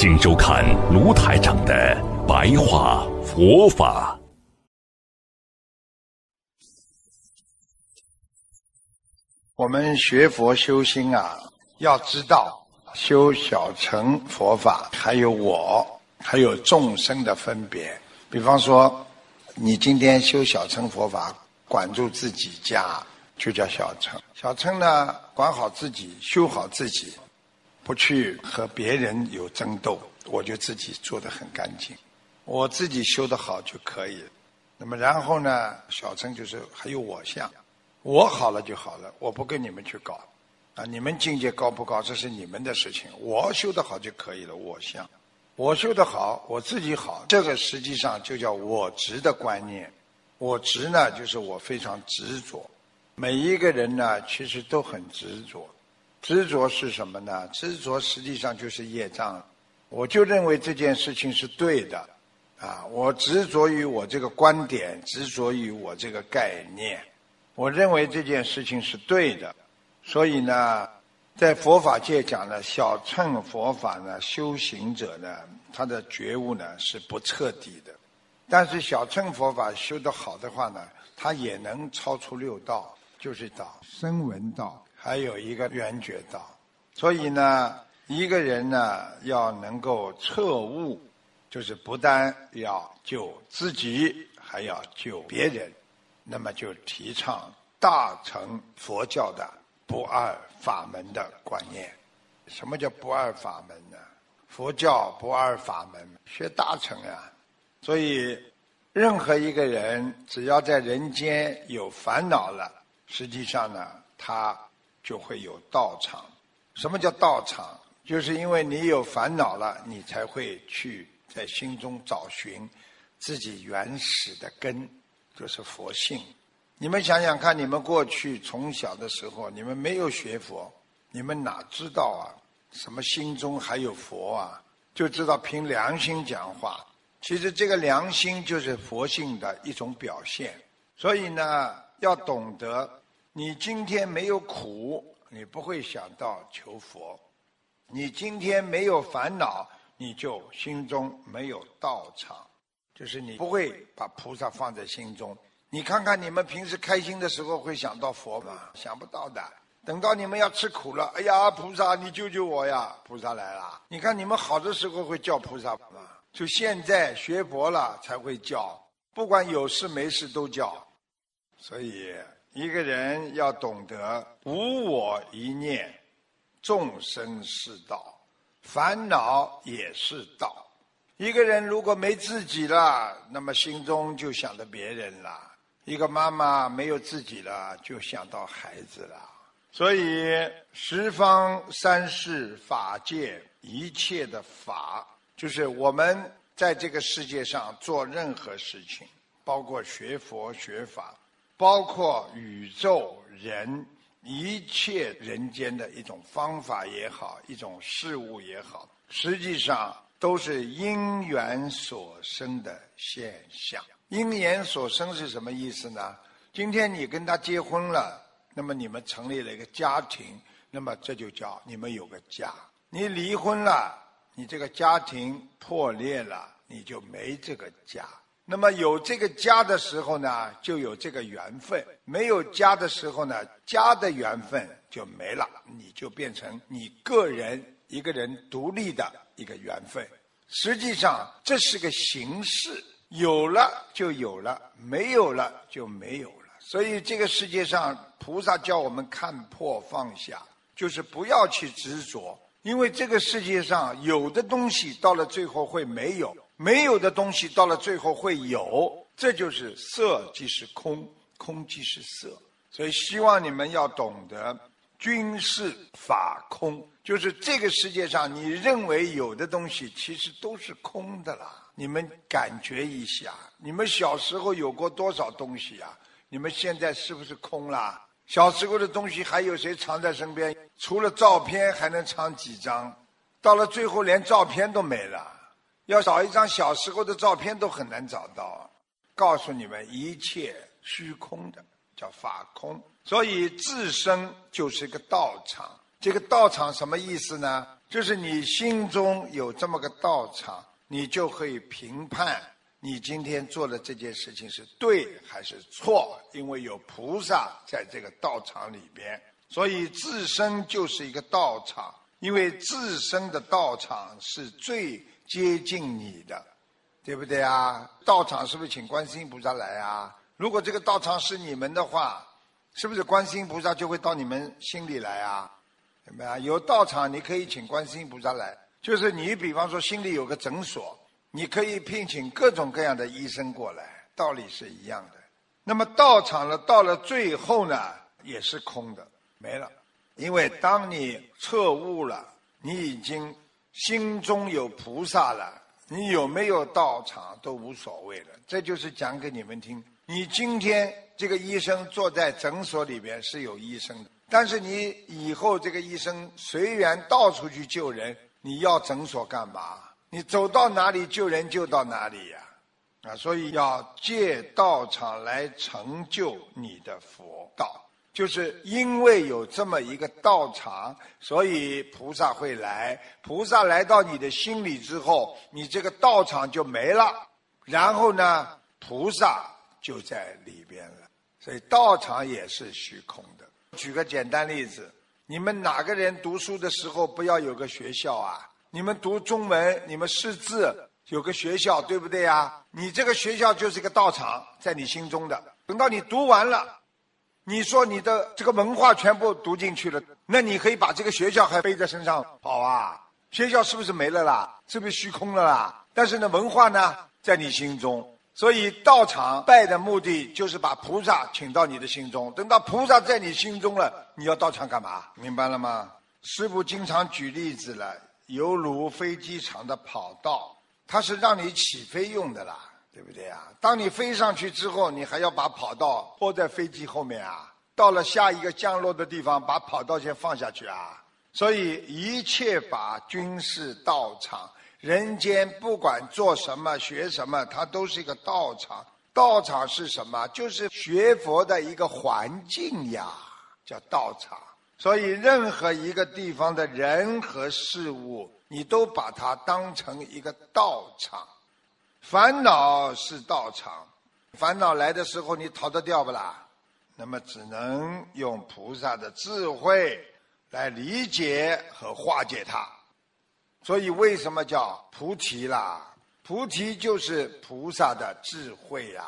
请收看卢台长的白话佛法。我们学佛修心啊，要知道修小乘佛法，还有我，还有众生的分别。比方说，你今天修小乘佛法，管住自己家，就叫小乘。小乘呢，管好自己，修好自己。不去和别人有争斗，我就自己做得很干净，我自己修得好就可以。那么然后呢，小乘就是还有我相，我好了就好了，我不跟你们去搞。啊，你们境界高不高，这是你们的事情，我修得好就可以了。我相，我修得好，我自己好，这个实际上就叫我执的观念。我执呢，就是我非常执着。每一个人呢，其实都很执着。执着是什么呢？执着实际上就是业障。我就认为这件事情是对的，啊，我执着于我这个观点，执着于我这个概念，我认为这件事情是对的。所以呢，在佛法界讲呢，小乘佛法呢，修行者呢，他的觉悟呢是不彻底的。但是小乘佛法修得好的话呢，他也能超出六道，就是道声闻道。还有一个圆觉道，所以呢，一个人呢要能够彻悟，就是不但要救自己，还要救别人，那么就提倡大乘佛教的不二法门的观念。什么叫不二法门呢？佛教不二法门，学大乘啊。所以，任何一个人只要在人间有烦恼了，实际上呢，他。就会有道场。什么叫道场？就是因为你有烦恼了，你才会去在心中找寻自己原始的根，就是佛性。你们想想看，你们过去从小的时候，你们没有学佛，你们哪知道啊？什么心中还有佛啊？就知道凭良心讲话。其实这个良心就是佛性的一种表现。所以呢，要懂得。你今天没有苦，你不会想到求佛；你今天没有烦恼，你就心中没有道场，就是你不会把菩萨放在心中。你看看你们平时开心的时候会想到佛吗？想不到的。等到你们要吃苦了，哎呀，菩萨你救救我呀！菩萨来了。你看你们好的时候会叫菩萨吗？就现在学佛了才会叫，不管有事没事都叫。所以。一个人要懂得无我一念，众生是道，烦恼也是道。一个人如果没自己了，那么心中就想着别人了；一个妈妈没有自己了，就想到孩子了。所以十方三世法界一切的法，就是我们在这个世界上做任何事情，包括学佛学法。包括宇宙人一切人间的一种方法也好，一种事物也好，实际上都是因缘所生的现象。因缘所生是什么意思呢？今天你跟他结婚了，那么你们成立了一个家庭，那么这就叫你们有个家。你离婚了，你这个家庭破裂了，你就没这个家。那么有这个家的时候呢，就有这个缘分；没有家的时候呢，家的缘分就没了，你就变成你个人一个人独立的一个缘分。实际上这是个形式，有了就有了，没有了就没有了。所以这个世界上，菩萨叫我们看破放下，就是不要去执着，因为这个世界上有的东西到了最后会没有。没有的东西到了最后会有，这就是色即是空，空即是色。所以希望你们要懂得均是法空，就是这个世界上你认为有的东西，其实都是空的啦。你们感觉一下，你们小时候有过多少东西啊？你们现在是不是空啦？小时候的东西还有谁藏在身边？除了照片，还能藏几张？到了最后，连照片都没了。要找一张小时候的照片都很难找到。告诉你们，一切虚空的，叫法空。所以自身就是一个道场。这个道场什么意思呢？就是你心中有这么个道场，你就可以评判你今天做的这件事情是对还是错。因为有菩萨在这个道场里边，所以自身就是一个道场。因为自身的道场是最接近你的，对不对啊？道场是不是请观世音菩萨来啊？如果这个道场是你们的话。是不是观世音菩萨就会到你们心里来啊？明白啊？有道场，你可以请观世音菩萨来。就是你，比方说心里有个诊所，你可以聘请各种各样的医生过来，道理是一样的。那么道场了，到了最后呢，也是空的，没了。因为当你彻悟了，你已经心中有菩萨了，你有没有道场都无所谓了。这就是讲给你们听。你今天这个医生坐在诊所里边是有医生的，但是你以后这个医生随缘到处去救人，你要诊所干嘛？你走到哪里救人救到哪里呀？啊，所以要借道场来成就你的佛道，就是因为有这么一个道场，所以菩萨会来。菩萨来到你的心里之后，你这个道场就没了。然后呢，菩萨。就在里边了，所以道场也是虚空的。举个简单例子，你们哪个人读书的时候不要有个学校啊？你们读中文，你们识字有个学校，对不对呀？你这个学校就是一个道场，在你心中的。等到你读完了，你说你的这个文化全部读进去了，那你可以把这个学校还背在身上跑啊？学校是不是没了啦？是不是虚空了啦？但是呢，文化呢，在你心中。所以道场拜的目的就是把菩萨请到你的心中。等到菩萨在你心中了，你要道场干嘛？明白了吗？师父经常举例子了，犹如飞机场的跑道，它是让你起飞用的啦，对不对啊？当你飞上去之后，你还要把跑道拖在飞机后面啊。到了下一个降落的地方，把跑道先放下去啊。所以一切法均是道场。人间不管做什么、学什么，它都是一个道场。道场是什么？就是学佛的一个环境呀，叫道场。所以，任何一个地方的人和事物，你都把它当成一个道场。烦恼是道场，烦恼来的时候，你逃得掉不啦？那么，只能用菩萨的智慧来理解和化解它。所以，为什么叫菩提啦？菩提就是菩萨的智慧呀。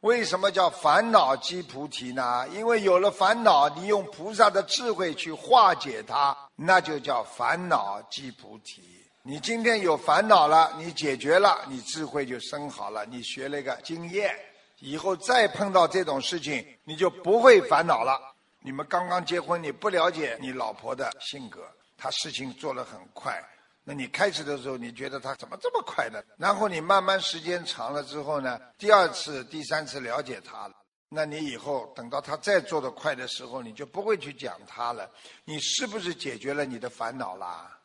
为什么叫烦恼即菩提呢？因为有了烦恼，你用菩萨的智慧去化解它，那就叫烦恼即菩提。你今天有烦恼了，你解决了，你智慧就生好了，你学了一个经验，以后再碰到这种事情，你就不会烦恼了。你们刚刚结婚，你不了解你老婆的性格，她事情做得很快。那你开始的时候，你觉得她怎么这么快呢？然后你慢慢时间长了之后呢，第二次、第三次了解她了，那你以后等到他再做的快的时候，你就不会去讲他了。你是不是解决了你的烦恼啦？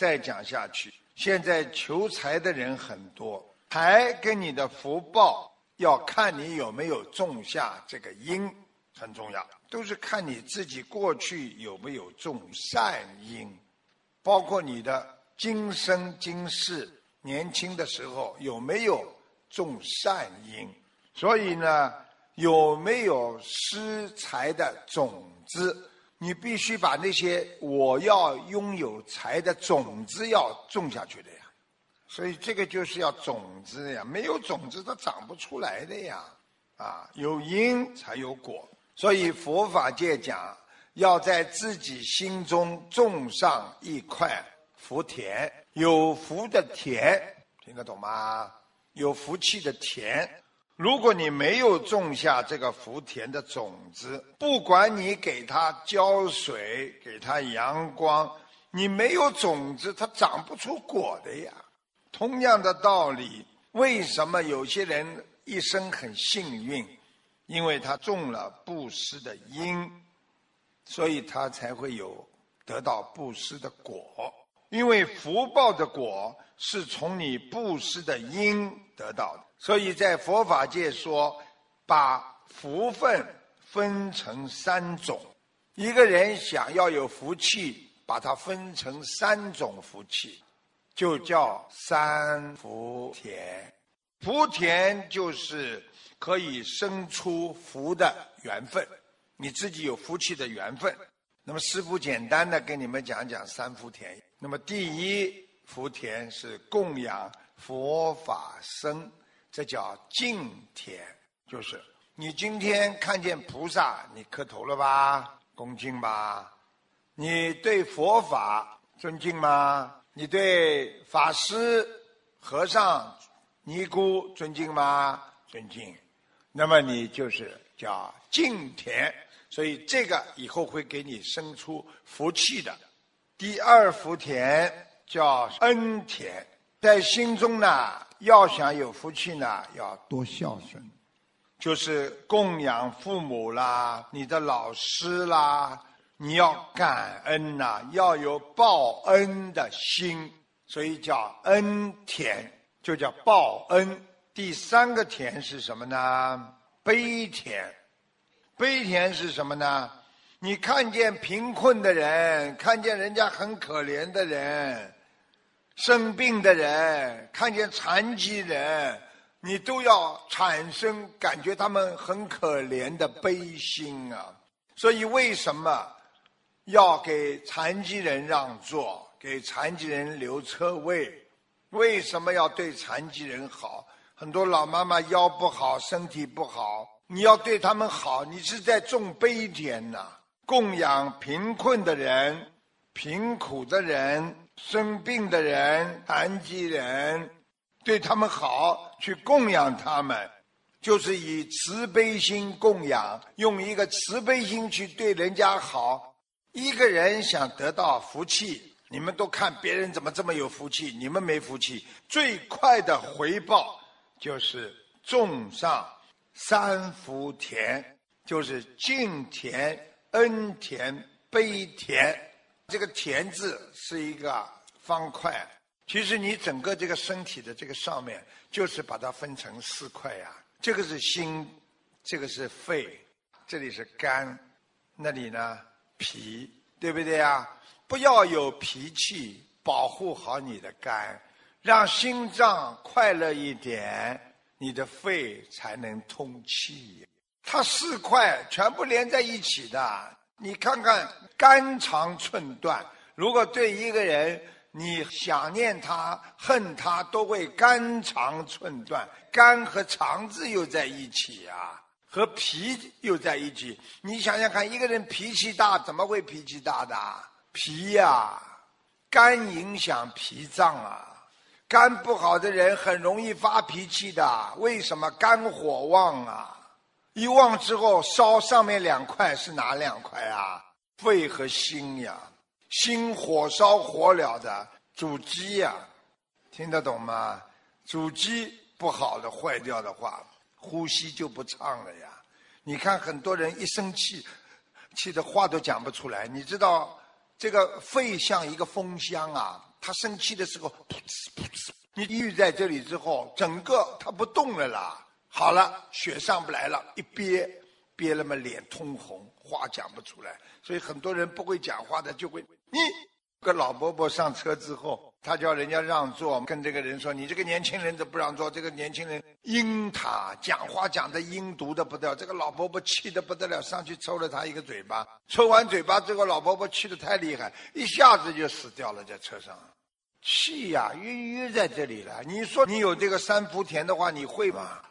再讲下去，现在求财的人很多，财跟你的福报要看你有没有种下这个因，很重要，都是看你自己过去有没有种善因，包括你的。今生今世，年轻的时候有没有种善因？所以呢，有没有施财的种子？你必须把那些我要拥有财的种子要种下去的呀。所以这个就是要种子呀，没有种子它长不出来的呀。啊，有因才有果。所以佛法界讲，要在自己心中种上一块。福田有福的田，听得懂吗？有福气的田，如果你没有种下这个福田的种子，不管你给它浇水、给它阳光，你没有种子，它长不出果的呀。同样的道理，为什么有些人一生很幸运？因为他种了布施的因，所以他才会有得到布施的果。因为福报的果是从你布施的因得到的。所以在佛法界说，把福分分成三种。一个人想要有福气，把它分成三种福气，就叫三福田。福田就是可以生出福的缘分，你自己有福气的缘分。那么师父简单的跟你们讲讲三福田。那么第一福田是供养佛法僧。这叫敬田，就是你今天看见菩萨，你磕头了吧？恭敬吧？你对佛法尊敬吗？你对法师、和尚、尼姑尊敬吗？尊敬。那么你就是叫敬田，所以这个以后会给你生出福气的。第二福田叫恩田，在心中呢。要想有福气呢，要多孝顺，就是供养父母啦，你的老师啦，你要感恩呐，要有报恩的心，所以叫恩田，就叫报恩。第三个田是什么呢？悲田，悲田是什么呢？你看见贫困的人，看见人家很可怜的人。生病的人看见残疾人，你都要产生感觉他们很可怜的悲心啊！所以为什么要给残疾人让座，给残疾人留车位？为什么要对残疾人好？很多老妈妈腰不好，身体不好，你要对他们好，你是在种悲田呐！供养贫困的人，贫苦的人。生病的人、残疾人，对他们好，去供养他们，就是以慈悲心供养，用一个慈悲心去对人家好。一个人想得到福气，你们都看别人怎么这么有福气，你们没福气。最快的回报就是种上三福田，就是敬田、恩田、悲田。这个田字是一个方块，其实你整个这个身体的这个上面，就是把它分成四块呀。这个是心，这个是肺，这里是肝，那里呢脾，对不对呀？不要有脾气，保护好你的肝，让心脏快乐一点，你的肺才能通气。它四块全部连在一起的。你看看肝肠寸断，如果对一个人你想念他、恨他，都会肝肠寸断。肝和肠子又在一起啊，和脾又在一起。你想想看，一个人脾气大，怎么会脾气大的？脾呀，肝影响脾脏啊，肝不好的人很容易发脾气的。为什么？肝火旺啊。一旺之后烧上面两块是哪两块啊？肺和心呀，心火烧火燎的主机呀，听得懂吗？主机不好的坏掉的话，呼吸就不畅了呀。你看很多人一生气，气的话都讲不出来。你知道这个肺像一个风箱啊，他生气的时候噗呲噗呲，你郁在这里之后，整个他不动了啦。好了，血上不来了，一憋，憋了嘛，脸通红，话讲不出来。所以很多人不会讲话的，就会你。个老伯伯上车之后，他叫人家让座，跟这个人说：“你这个年轻人怎么不让座？”这个年轻人阴他，讲话讲的阴毒的不得了。这个老伯伯气的不得了，上去抽了他一个嘴巴。抽完嘴巴之后，老伯伯气的太厉害，一下子就死掉了在车上。气呀，郁郁在这里了。你说你有这个三伏田的话，你会吗？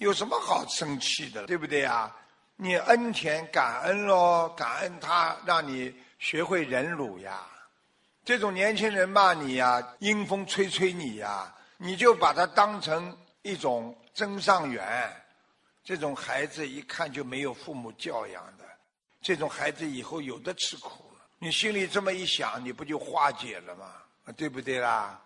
有什么好生气的，对不对呀？你恩田感恩喽，感恩他让你学会忍辱呀。这种年轻人骂你呀，阴风吹吹你呀，你就把他当成一种增上缘。这种孩子一看就没有父母教养的，这种孩子以后有的吃苦了。你心里这么一想，你不就化解了吗？对不对啦？